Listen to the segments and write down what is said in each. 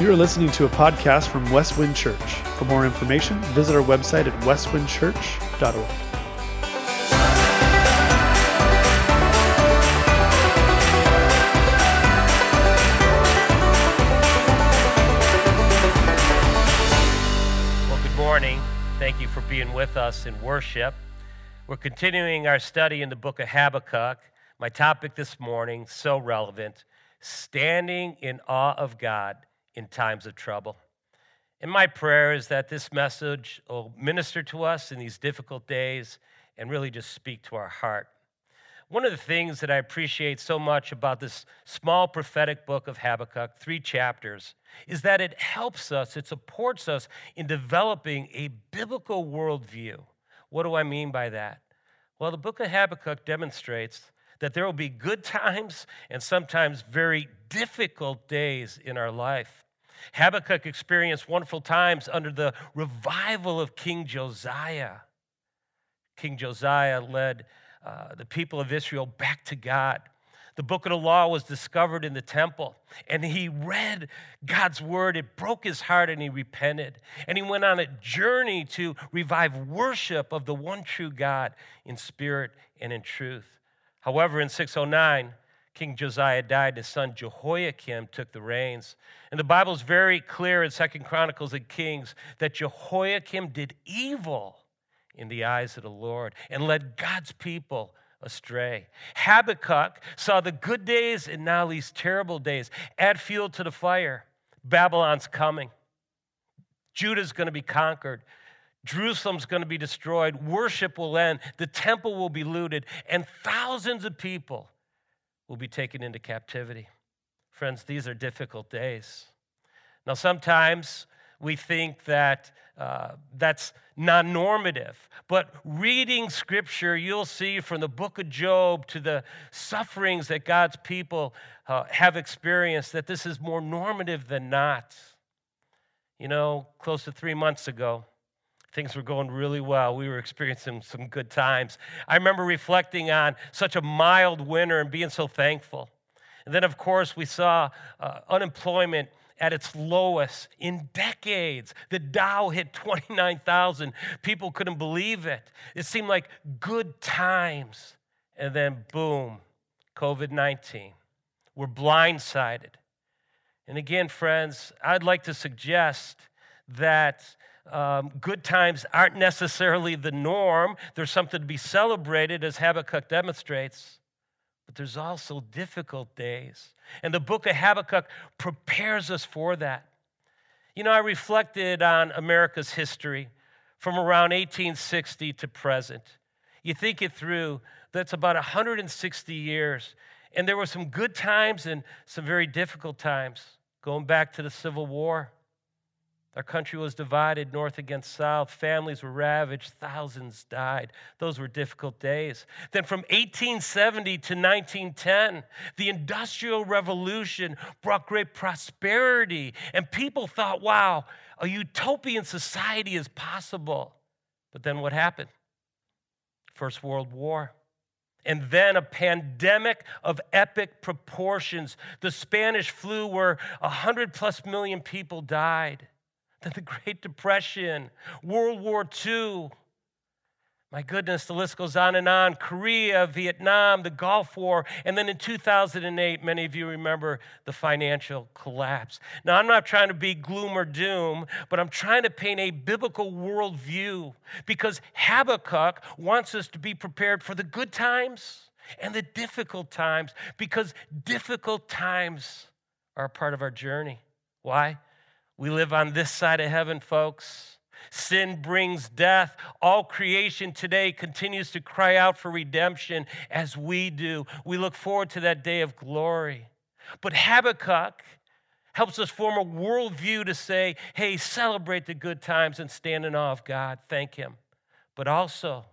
You are listening to a podcast from Westwind Church. For more information, visit our website at westwindchurch.org. Well, good morning. Thank you for being with us in worship. We're continuing our study in the book of Habakkuk. My topic this morning, so relevant standing in awe of God in times of trouble. And my prayer is that this message will minister to us in these difficult days and really just speak to our heart. One of the things that I appreciate so much about this small prophetic book of Habakkuk, three chapters, is that it helps us, it supports us in developing a biblical worldview. What do I mean by that? Well, the book of Habakkuk demonstrates that there will be good times and sometimes very difficult days in our life. Habakkuk experienced wonderful times under the revival of King Josiah. King Josiah led uh, the people of Israel back to God. The book of the law was discovered in the temple, and he read God's word. It broke his heart, and he repented. And he went on a journey to revive worship of the one true God in spirit and in truth. However, in 609, King Josiah died, his son Jehoiakim took the reins. And the Bible is very clear in Second Chronicles and Kings that Jehoiakim did evil in the eyes of the Lord and led God's people astray. Habakkuk saw the good days and now these terrible days. Add fuel to the fire. Babylon's coming. Judah's going to be conquered. Jerusalem's going to be destroyed. Worship will end. The temple will be looted. And thousands of people will be taken into captivity. Friends, these are difficult days. Now, sometimes we think that uh, that's non normative. But reading scripture, you'll see from the book of Job to the sufferings that God's people uh, have experienced that this is more normative than not. You know, close to three months ago, things were going really well. We were experiencing some good times. I remember reflecting on such a mild winter and being so thankful. And then, of course, we saw uh, unemployment at its lowest in decades. The Dow hit 29,000. People couldn't believe it. It seemed like good times. And then, boom, COVID 19. We're blindsided. And again, friends, I'd like to suggest that um, good times aren't necessarily the norm. There's something to be celebrated, as Habakkuk demonstrates. But there's also difficult days. And the book of Habakkuk prepares us for that. You know, I reflected on America's history from around 1860 to present. You think it through, that's about 160 years. And there were some good times and some very difficult times, going back to the Civil War. Our country was divided north against south. Families were ravaged. Thousands died. Those were difficult days. Then from 1870 to 1910, the Industrial Revolution brought great prosperity, and people thought, wow, a utopian society is possible. But then what happened? First World War. And then a pandemic of epic proportions. The Spanish flu, where 100 plus million people died then the Great Depression, World War II. My goodness, the list goes on and on. Korea, Vietnam, the Gulf War, and then in 2008, many of you remember the financial collapse. Now, I'm not trying to be gloom or doom, but I'm trying to paint a biblical worldview because Habakkuk wants us to be prepared for the good times and the difficult times because difficult times are a part of our journey. Why? We live on this side of heaven, folks. Sin brings death. All creation today continues to cry out for redemption as we do. We look forward to that day of glory. But Habakkuk helps us form a worldview to say, hey, celebrate the good times and stand in awe of God. Thank Him. But also,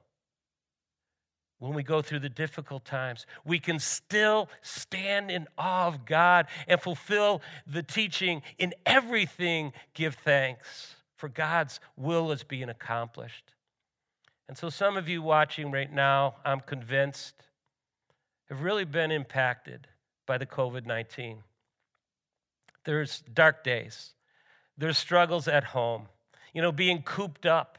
when we go through the difficult times, we can still stand in awe of God and fulfill the teaching in everything, give thanks, for God's will is being accomplished. And so, some of you watching right now, I'm convinced, have really been impacted by the COVID 19. There's dark days, There's struggles at home, you know, being cooped up.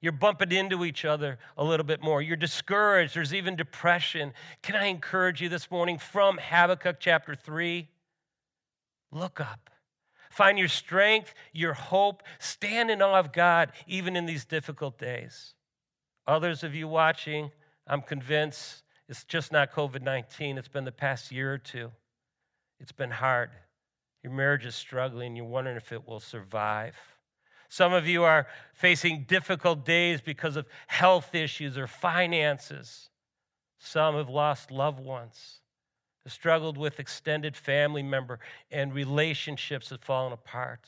You're bumping into each other a little bit more. You're discouraged. There's even depression. Can I encourage you this morning from Habakkuk chapter 3? Look up. Find your strength, your hope. Stand in awe of God, even in these difficult days. Others of you watching, I'm convinced it's just not COVID 19. It's been the past year or two. It's been hard. Your marriage is struggling. You're wondering if it will survive. Some of you are facing difficult days because of health issues or finances. Some have lost loved ones, struggled with extended family member, and relationships have fallen apart.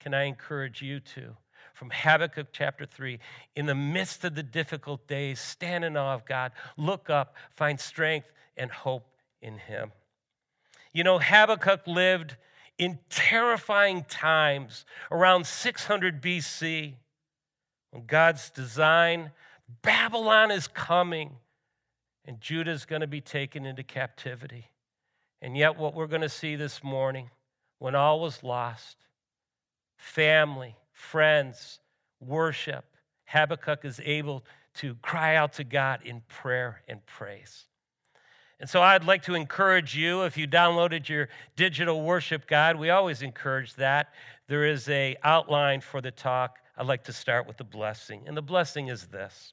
Can I encourage you to? From Habakkuk chapter 3, in the midst of the difficult days, stand in awe of God, look up, find strength and hope in Him. You know, Habakkuk lived in terrifying times around 600 BC. When God's design, Babylon is coming and Judah is going to be taken into captivity. And yet, what we're going to see this morning, when all was lost, family, friends, worship, Habakkuk is able to cry out to God in prayer and praise. And so I'd like to encourage you if you downloaded your digital worship guide, we always encourage that. There is a outline for the talk. I'd like to start with the blessing. And the blessing is this.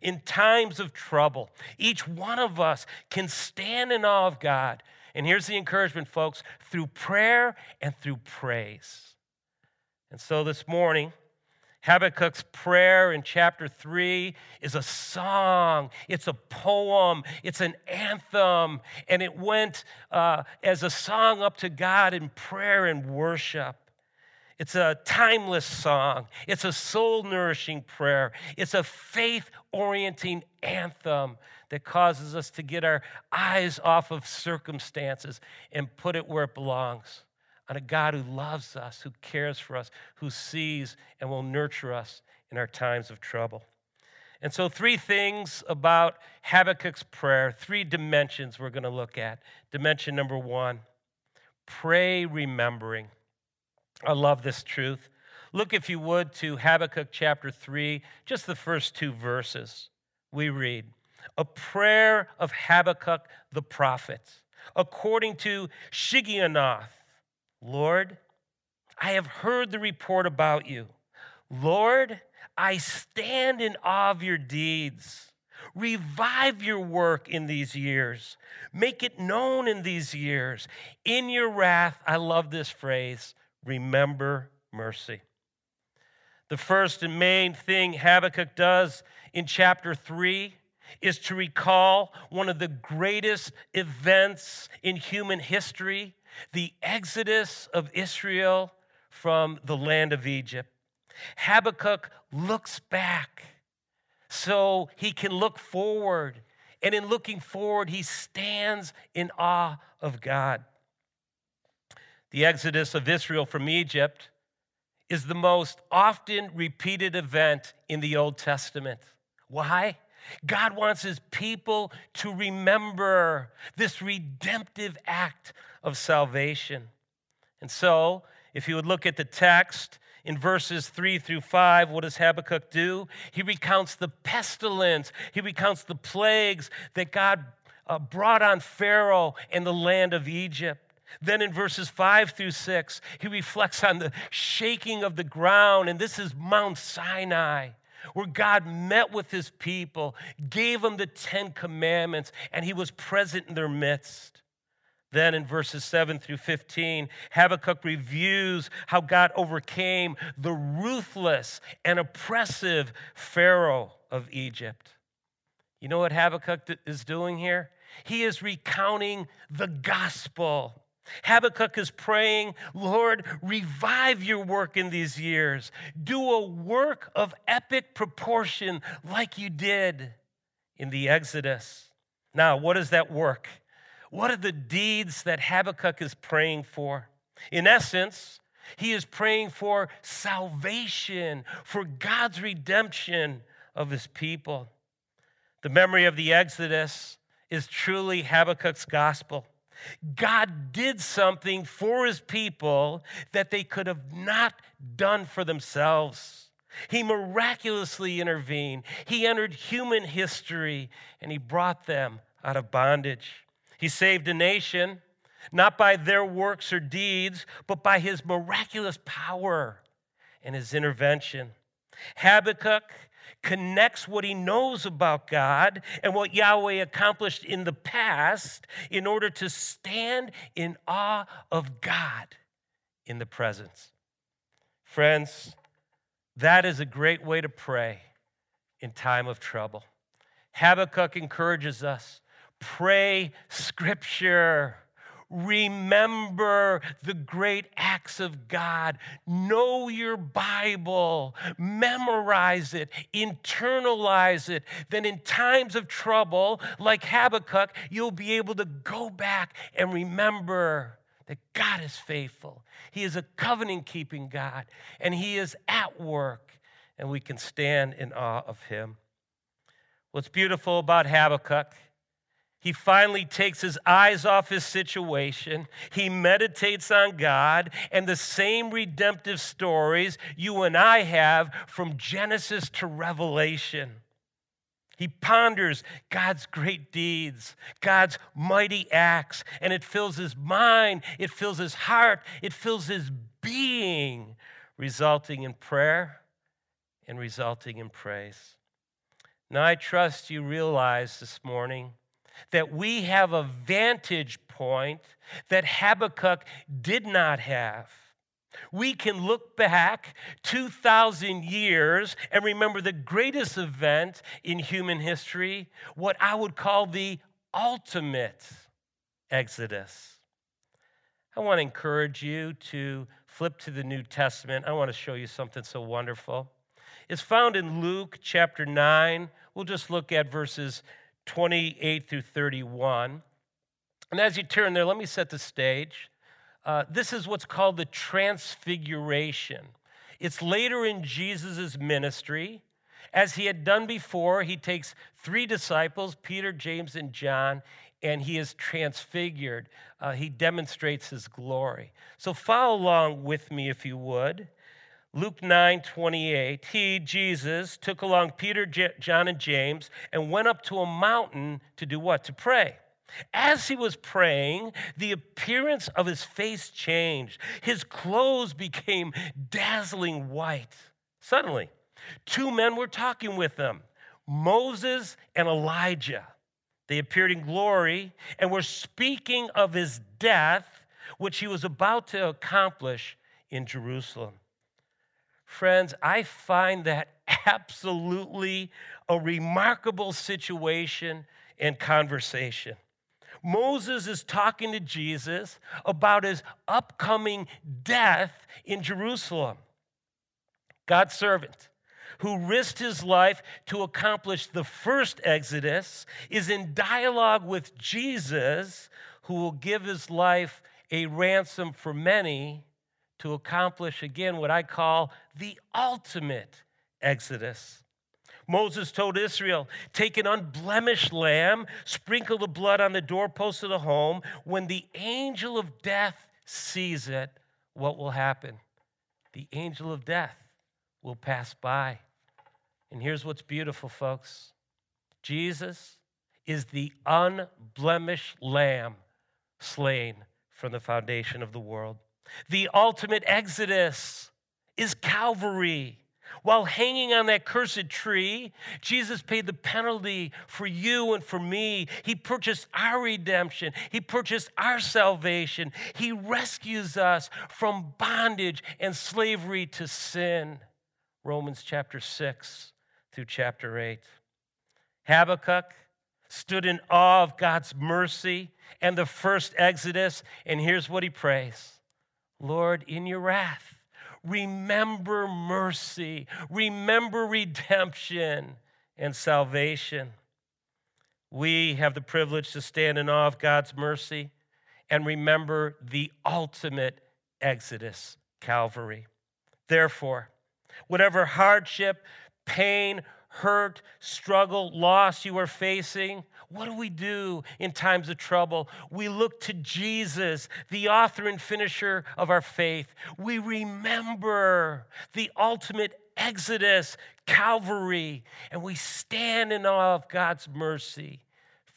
In times of trouble, each one of us can stand in awe of God. And here's the encouragement, folks, through prayer and through praise. And so this morning, Habakkuk's prayer in chapter 3 is a song, it's a poem, it's an anthem, and it went uh, as a song up to God in prayer and worship. It's a timeless song. It's a soul nourishing prayer. It's a faith orienting anthem that causes us to get our eyes off of circumstances and put it where it belongs on a God who loves us, who cares for us, who sees and will nurture us in our times of trouble. And so, three things about Habakkuk's prayer, three dimensions we're going to look at. Dimension number one pray remembering. I love this truth. Look, if you would, to Habakkuk chapter 3, just the first two verses. We read, A prayer of Habakkuk the prophet, according to Shigionoth Lord, I have heard the report about you. Lord, I stand in awe of your deeds. Revive your work in these years. Make it known in these years. In your wrath, I love this phrase remember mercy. The first and main thing Habakkuk does in chapter 3 is to recall one of the greatest events in human history the exodus of Israel from the land of Egypt. Habakkuk looks back so he can look forward. And in looking forward, he stands in awe of God. The exodus of Israel from Egypt is the most often repeated event in the Old Testament. Why? God wants his people to remember this redemptive act of salvation. And so, if you would look at the text in verses three through five, what does Habakkuk do? He recounts the pestilence, he recounts the plagues that God uh, brought on Pharaoh and the land of Egypt. Then in verses five through six, he reflects on the shaking of the ground, and this is Mount Sinai where God met with his people, gave them the Ten Commandments, and he was present in their midst. Then in verses 7 through 15, Habakkuk reviews how God overcame the ruthless and oppressive Pharaoh of Egypt. You know what Habakkuk is doing here? He is recounting the gospel. Habakkuk is praying, Lord, revive your work in these years. Do a work of epic proportion like you did in the Exodus. Now, what is that work? What are the deeds that Habakkuk is praying for? In essence, he is praying for salvation, for God's redemption of his people. The memory of the Exodus is truly Habakkuk's gospel. God did something for his people that they could have not done for themselves. He miraculously intervened. He entered human history and he brought them out of bondage. He saved a nation, not by their works or deeds, but by his miraculous power and his intervention. Habakkuk connects what he knows about God and what Yahweh accomplished in the past in order to stand in awe of God in the presence. Friends, that is a great way to pray in time of trouble. Habakkuk encourages us pray scripture. Remember the great acts of God. Know your Bible. Memorize it. Internalize it. Then, in times of trouble, like Habakkuk, you'll be able to go back and remember that God is faithful. He is a covenant keeping God, and He is at work, and we can stand in awe of Him. What's beautiful about Habakkuk he finally takes his eyes off his situation. He meditates on God and the same redemptive stories you and I have from Genesis to Revelation. He ponders God's great deeds, God's mighty acts, and it fills his mind, it fills his heart, it fills his being, resulting in prayer and resulting in praise. Now, I trust you realize this morning that we have a vantage point that Habakkuk did not have. We can look back 2,000 years and remember the greatest event in human history, what I would call the ultimate Exodus. I want to encourage you to flip to the New Testament. I want to show you something so wonderful. It's found in Luke chapter 9. We'll just look at verses 28 through 31. And as you turn there, let me set the stage. Uh, this is what's called the Transfiguration. It's later in Jesus' ministry. As he had done before, he takes three disciples, Peter, James, and John, and he is transfigured. Uh, he demonstrates his glory. So follow along with me if you would. Luke 9 28, he, Jesus, took along Peter, John, and James and went up to a mountain to do what? To pray. As he was praying, the appearance of his face changed. His clothes became dazzling white. Suddenly, two men were talking with them Moses and Elijah. They appeared in glory and were speaking of his death, which he was about to accomplish in Jerusalem. Friends, I find that absolutely a remarkable situation and conversation. Moses is talking to Jesus about his upcoming death in Jerusalem. God's servant, who risked his life to accomplish the first Exodus, is in dialogue with Jesus, who will give his life a ransom for many to accomplish, again, what I call the ultimate exodus. Moses told Israel, Take an unblemished lamb, sprinkle the blood on the doorpost of the home. When the angel of death sees it, what will happen? The angel of death will pass by. And here's what's beautiful, folks Jesus is the unblemished lamb slain from the foundation of the world. The ultimate exodus is Calvary. While hanging on that cursed tree, Jesus paid the penalty for you and for me. He purchased our redemption, He purchased our salvation. He rescues us from bondage and slavery to sin. Romans chapter 6 through chapter 8. Habakkuk stood in awe of God's mercy and the first Exodus, and here's what he prays Lord, in your wrath, remember mercy, remember redemption and salvation. We have the privilege to stand in awe of God's mercy and remember the ultimate exodus, Calvary. Therefore, whatever hardship, pain, hurt, struggle, loss you are facing, what do we do in times of trouble? We look to Jesus, the author and finisher of our faith. We remember the ultimate exodus, Calvary, and we stand in awe of God's mercy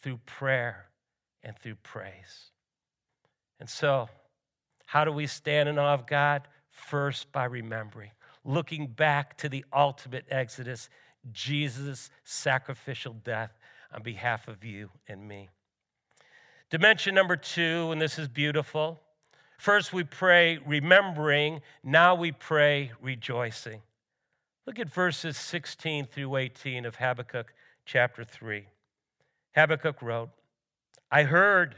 through prayer and through praise. And so, how do we stand in awe of God? First, by remembering, looking back to the ultimate exodus, Jesus' sacrificial death on behalf of you and me. Dimension number two, and this is beautiful. First, we pray remembering, now we pray rejoicing. Look at verses 16 through 18 of Habakkuk chapter 3. Habakkuk wrote, I heard,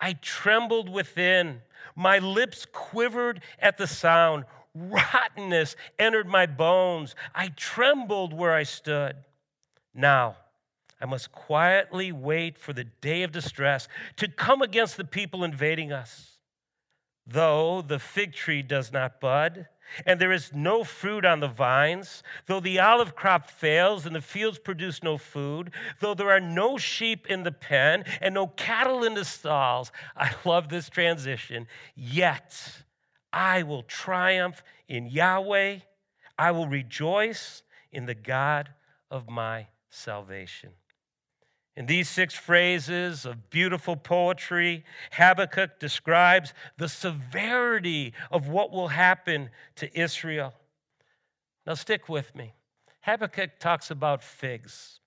I trembled within, my lips quivered at the sound, rottenness entered my bones, I trembled where I stood. Now, I must quietly wait for the day of distress to come against the people invading us. Though the fig tree does not bud, and there is no fruit on the vines, though the olive crop fails and the fields produce no food, though there are no sheep in the pen and no cattle in the stalls, I love this transition, yet I will triumph in Yahweh, I will rejoice in the God of my salvation. In these six phrases of beautiful poetry, Habakkuk describes the severity of what will happen to Israel. Now, stick with me. Habakkuk talks about figs.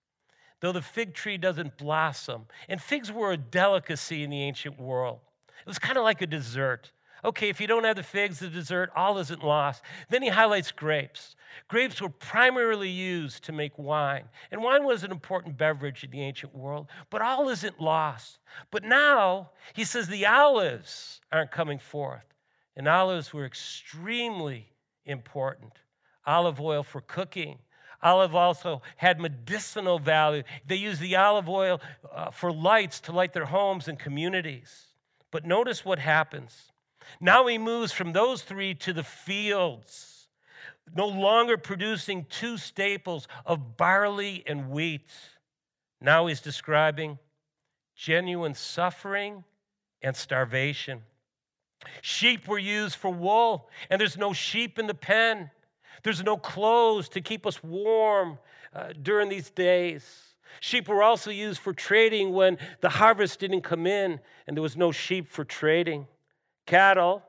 Though the fig tree doesn't blossom, and figs were a delicacy in the ancient world, it was kind of like a dessert. Okay, if you don't have the figs, the dessert, all isn't lost. Then he highlights grapes. Grapes were primarily used to make wine, and wine was an important beverage in the ancient world, but all isn't lost. But now he says the olives aren't coming forth, and olives were extremely important. Olive oil for cooking. Olive also had medicinal value. They used the olive oil uh, for lights to light their homes and communities. But notice what happens. Now he moves from those three to the fields, no longer producing two staples of barley and wheat. Now he's describing genuine suffering and starvation. Sheep were used for wool, and there's no sheep in the pen. There's no clothes to keep us warm uh, during these days. Sheep were also used for trading when the harvest didn't come in and there was no sheep for trading. Cattle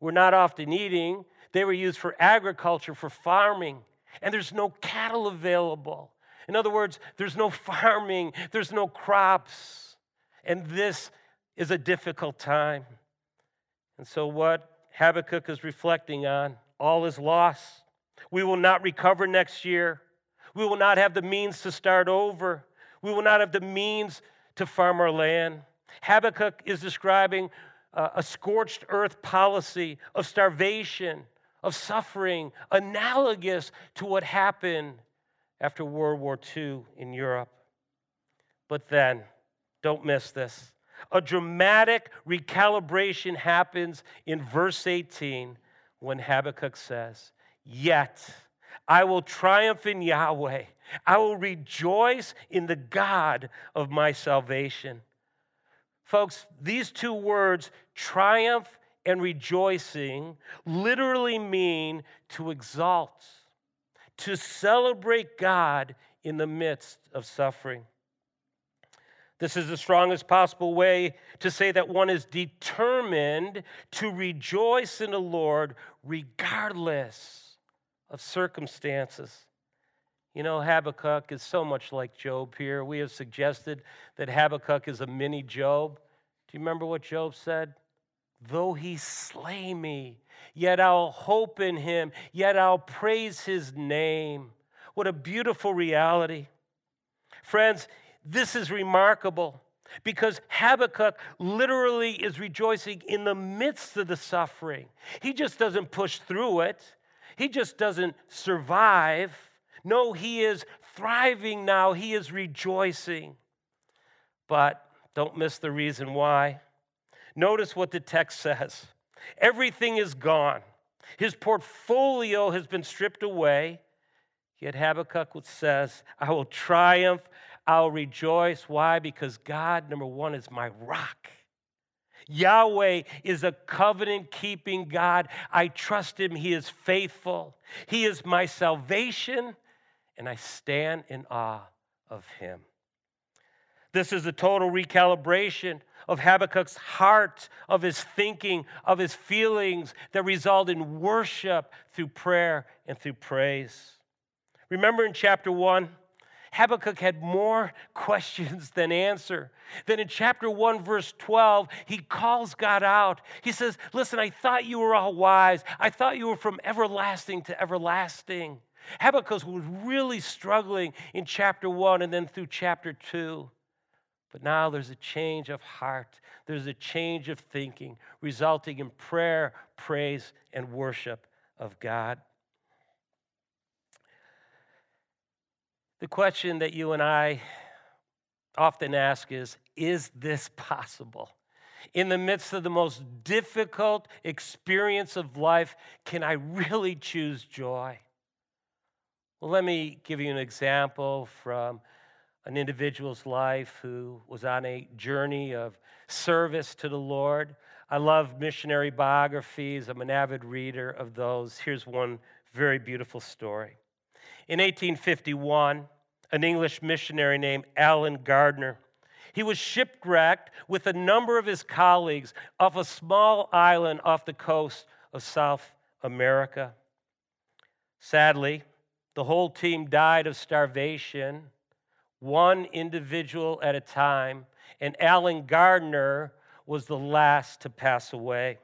were not often eating, they were used for agriculture, for farming, and there's no cattle available. In other words, there's no farming, there's no crops, and this is a difficult time. And so, what Habakkuk is reflecting on all is lost. We will not recover next year. We will not have the means to start over. We will not have the means to farm our land. Habakkuk is describing uh, a scorched earth policy of starvation, of suffering, analogous to what happened after World War II in Europe. But then, don't miss this. A dramatic recalibration happens in verse 18 when Habakkuk says, Yet I will triumph in Yahweh. I will rejoice in the God of my salvation. Folks, these two words, triumph and rejoicing, literally mean to exalt, to celebrate God in the midst of suffering. This is the strongest possible way to say that one is determined to rejoice in the Lord regardless of circumstances. You know, Habakkuk is so much like Job here. We have suggested that Habakkuk is a mini Job. Do you remember what Job said? Though he slay me, yet I'll hope in him, yet I'll praise his name. What a beautiful reality. Friends, this is remarkable because Habakkuk literally is rejoicing in the midst of the suffering. He just doesn't push through it, he just doesn't survive. No, he is thriving now, he is rejoicing. But don't miss the reason why. Notice what the text says everything is gone, his portfolio has been stripped away. Yet Habakkuk says, I will triumph, I'll rejoice. Why? Because God, number one, is my rock. Yahweh is a covenant keeping God. I trust him. He is faithful. He is my salvation, and I stand in awe of him. This is a total recalibration of Habakkuk's heart, of his thinking, of his feelings that result in worship through prayer and through praise. Remember in chapter one, Habakkuk had more questions than answer. Then in chapter 1, verse 12, he calls God out. He says, Listen, I thought you were all wise. I thought you were from everlasting to everlasting. Habakkuk was really struggling in chapter 1 and then through chapter 2. But now there's a change of heart, there's a change of thinking, resulting in prayer, praise, and worship of God. The question that you and I often ask is Is this possible? In the midst of the most difficult experience of life, can I really choose joy? Well, let me give you an example from an individual's life who was on a journey of service to the Lord. I love missionary biographies, I'm an avid reader of those. Here's one very beautiful story. In 1851, an English missionary named Allen Gardiner, He was shipwrecked with a number of his colleagues off a small island off the coast of South America. Sadly, the whole team died of starvation, one individual at a time, and Allen Gardiner was the last to pass away.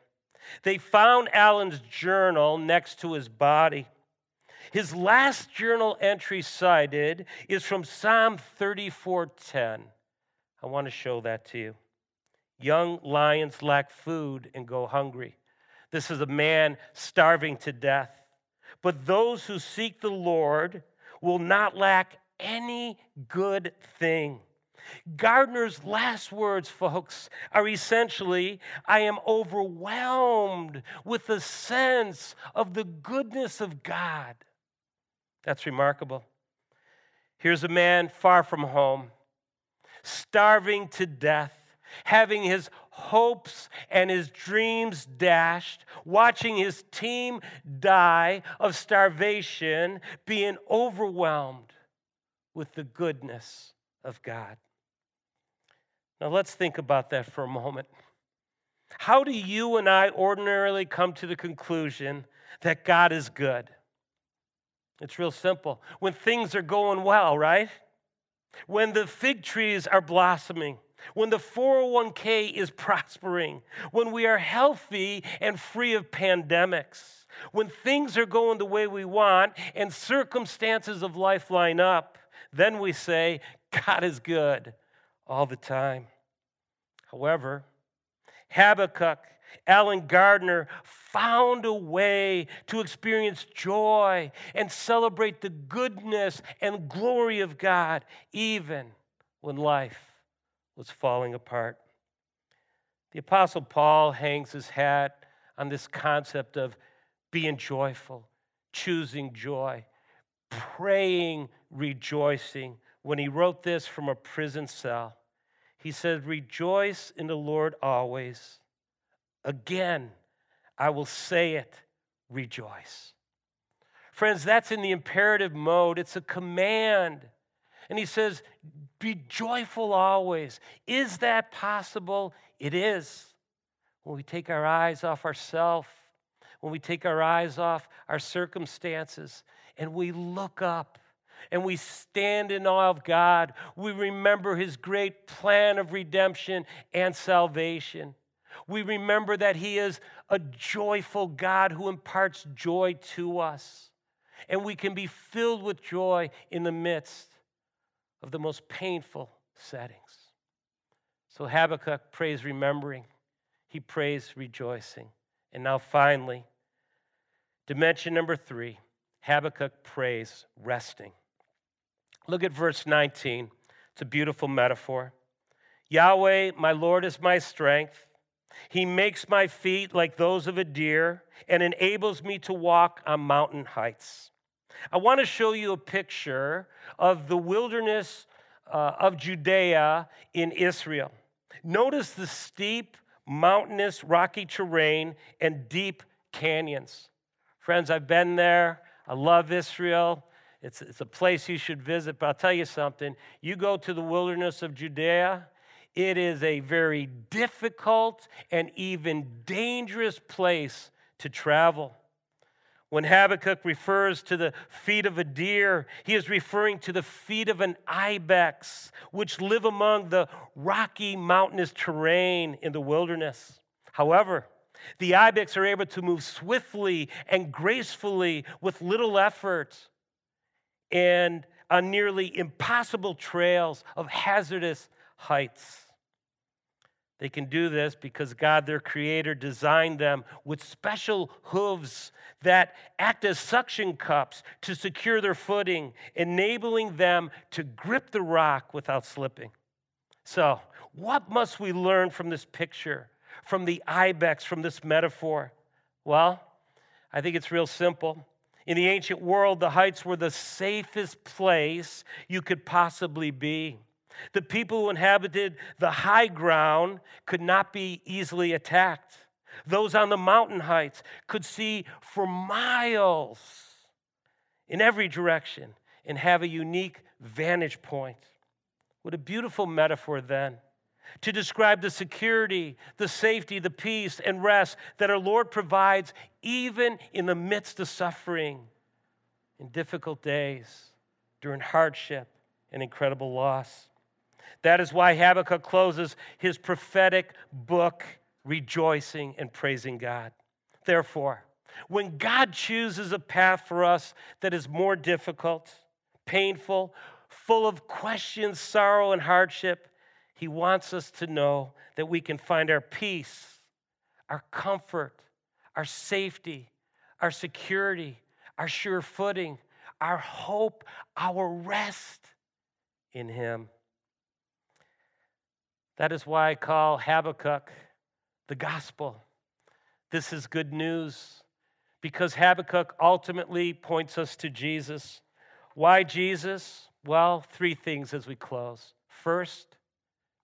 They found Allen's journal next to his body. His last journal entry cited is from Psalm 34:10. I want to show that to you. Young lions lack food and go hungry. This is a man starving to death. But those who seek the Lord will not lack any good thing. Gardiner's last words, folks, are essentially I am overwhelmed with the sense of the goodness of God. That's remarkable. Here's a man far from home, starving to death, having his hopes and his dreams dashed, watching his team die of starvation, being overwhelmed with the goodness of God. Now let's think about that for a moment. How do you and I ordinarily come to the conclusion that God is good? It's real simple. When things are going well, right? When the fig trees are blossoming, when the 401k is prospering, when we are healthy and free of pandemics, when things are going the way we want and circumstances of life line up, then we say, God is good all the time. However, Habakkuk Allen Gardiner found a way to experience joy and celebrate the goodness and glory of God, even when life was falling apart. The Apostle Paul hangs his hat on this concept of being joyful, choosing joy, praying, rejoicing. When he wrote this from a prison cell, he said, Rejoice in the Lord always. Again, I will say it, rejoice. Friends, that's in the imperative mode, it's a command. And he says, Be joyful always. Is that possible? It is. When we take our eyes off ourselves, when we take our eyes off our circumstances, and we look up and we stand in awe of God, we remember his great plan of redemption and salvation we remember that He is a joyful God who imparts joy to us. And we can be filled with joy in the midst of the most painful settings. So Habakkuk prays remembering, he prays rejoicing. And now, finally, dimension number three Habakkuk prays resting. Look at verse 19. It's a beautiful metaphor. Yahweh, my Lord, is my strength. He makes my feet like those of a deer and enables me to walk on mountain heights. I want to show you a picture of the wilderness uh, of Judea in Israel. Notice the steep, mountainous, rocky terrain and deep canyons. Friends, I've been there. I love Israel. It's, it's a place you should visit, but I'll tell you something. You go to the wilderness of Judea, it is a very difficult and even dangerous place to travel. When Habakkuk refers to the feet of a deer, he is referring to the feet of an ibex, which live among the rocky, mountainous terrain in the wilderness. However, the ibex are able to move swiftly and gracefully with little effort and on nearly impossible trails of hazardous heights. They can do this because God, their creator, designed them with special hooves that act as suction cups to secure their footing, enabling them to grip the rock without slipping. So, what must we learn from this picture, from the ibex, from this metaphor? Well, I think it's real simple. In the ancient world, the heights were the safest place you could possibly be. The people who inhabited the high ground could not be easily attacked. Those on the mountain heights could see for miles in every direction and have a unique vantage point. What a beautiful metaphor, then, to describe the security, the safety, the peace, and rest that our Lord provides even in the midst of suffering, in difficult days, during hardship and incredible loss. That is why Habakkuk closes his prophetic book rejoicing and praising God. Therefore, when God chooses a path for us that is more difficult, painful, full of questions, sorrow, and hardship, He wants us to know that we can find our peace, our comfort, our safety, our security, our sure footing, our hope, our rest in Him. That is why I call Habakkuk the gospel. This is good news because Habakkuk ultimately points us to Jesus. Why Jesus? Well, three things as we close. First,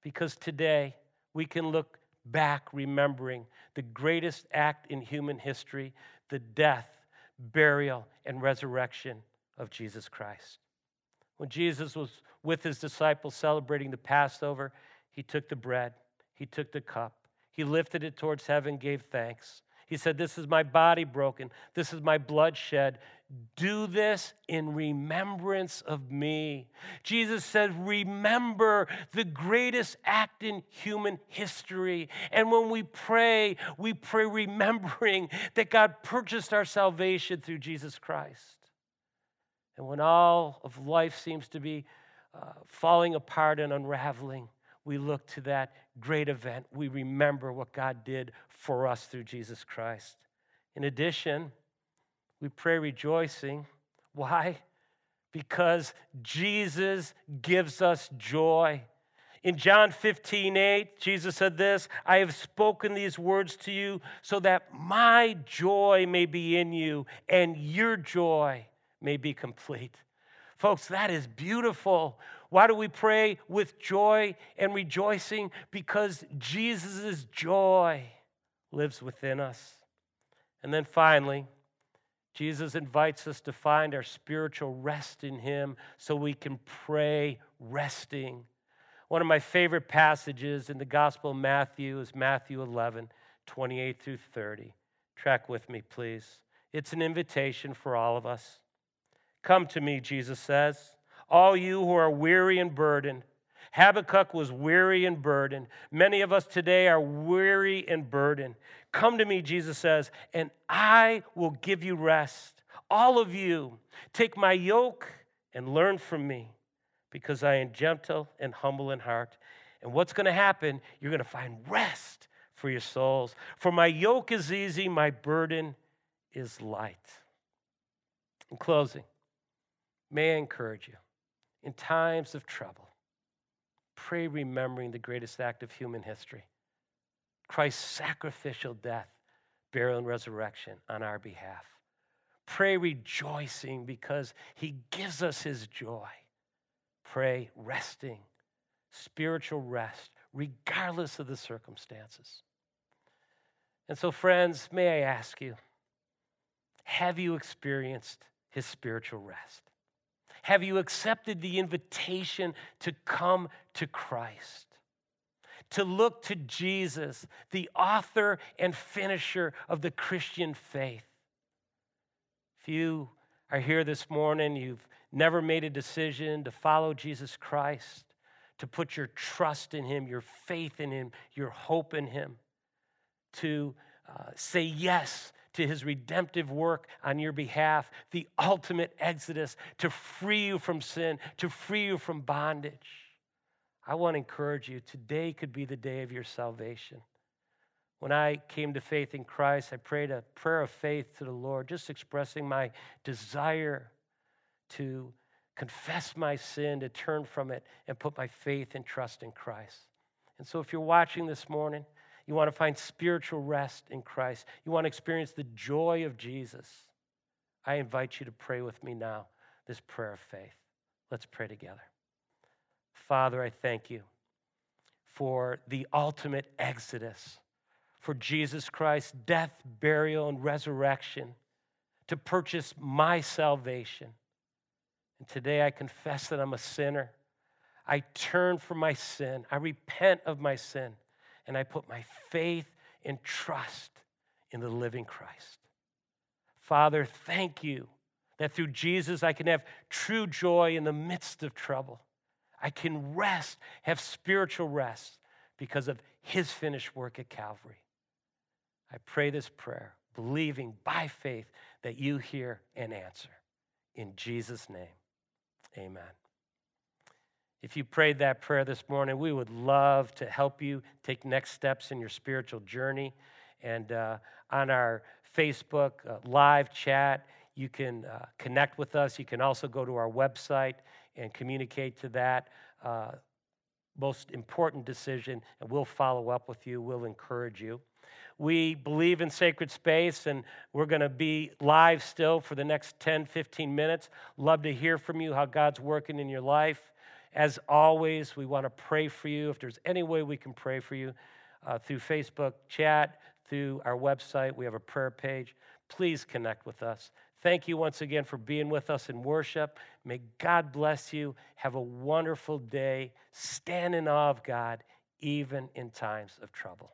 because today we can look back remembering the greatest act in human history the death, burial, and resurrection of Jesus Christ. When Jesus was with his disciples celebrating the Passover, he took the bread, he took the cup, he lifted it towards heaven, gave thanks. He said, This is my body broken, this is my blood shed. Do this in remembrance of me. Jesus said, Remember the greatest act in human history. And when we pray, we pray remembering that God purchased our salvation through Jesus Christ. And when all of life seems to be uh, falling apart and unraveling, we look to that great event. We remember what God did for us through Jesus Christ. In addition, we pray rejoicing. Why? Because Jesus gives us joy. In John 15, 8, Jesus said this I have spoken these words to you so that my joy may be in you and your joy may be complete. Folks, that is beautiful. Why do we pray with joy and rejoicing? Because Jesus' joy lives within us. And then finally, Jesus invites us to find our spiritual rest in Him so we can pray resting. One of my favorite passages in the Gospel of Matthew is Matthew 11, 28 through 30. Track with me, please. It's an invitation for all of us. Come to me, Jesus says all you who are weary and burdened. Habakkuk was weary and burdened. Many of us today are weary and burdened. Come to me, Jesus says, and I will give you rest. All of you, take my yoke and learn from me, because I am gentle and humble in heart. And what's going to happen? You're going to find rest for your souls. For my yoke is easy, my burden is light. In closing, may I encourage you in times of trouble. Pray remembering the greatest act of human history Christ's sacrificial death, burial, and resurrection on our behalf. Pray rejoicing because he gives us his joy. pray resting, spiritual rest, regardless of the circumstances. And so, friends, may I ask you, have you experienced his spiritual rest? Have you accepted the invitation to come to Christ? To look to Jesus, the author and finisher of the Christian faith. If you are here this morning, you've never made a decision to follow Jesus Christ, to put your trust in Him, your faith in Him, your hope in Him, to uh, say yes to his redemptive work on your behalf, the ultimate exodus to free you from sin, to free you from bondage. I want to encourage you today could be the day of your salvation. When I came to faith in Christ, I prayed a prayer of faith to the Lord, just expressing my desire to confess my sin, to turn from it, and put my faith and trust in Christ. And so, if you're watching this morning, you want to find spiritual rest in Christ. You want to experience the joy of Jesus. I invite you to pray with me now this prayer of faith. Let's pray together. Father, I thank you for the ultimate exodus, for Jesus Christ's death, burial, and resurrection to purchase my salvation. And today I confess that I'm a sinner. I turn from my sin, I repent of my sin and I put my faith and trust in the living Christ. Father, thank you that through Jesus I can have true joy in the midst of trouble. I can rest, have spiritual rest because of his finished work at Calvary. I pray this prayer, believing by faith that you hear and answer. In Jesus' name, amen. If you prayed that prayer this morning, we would love to help you take next steps in your spiritual journey. And uh, on our Facebook uh, live chat, you can uh, connect with us. You can also go to our website and communicate to that uh, most important decision, and we'll follow up with you. We'll encourage you. We believe in sacred space, and we're going to be live still for the next 10, 15 minutes. Love to hear from you how God's working in your life. As always, we want to pray for you. If there's any way we can pray for you uh, through Facebook chat, through our website, we have a prayer page. Please connect with us. Thank you once again for being with us in worship. May God bless you. Have a wonderful day. Stand in awe of God, even in times of trouble.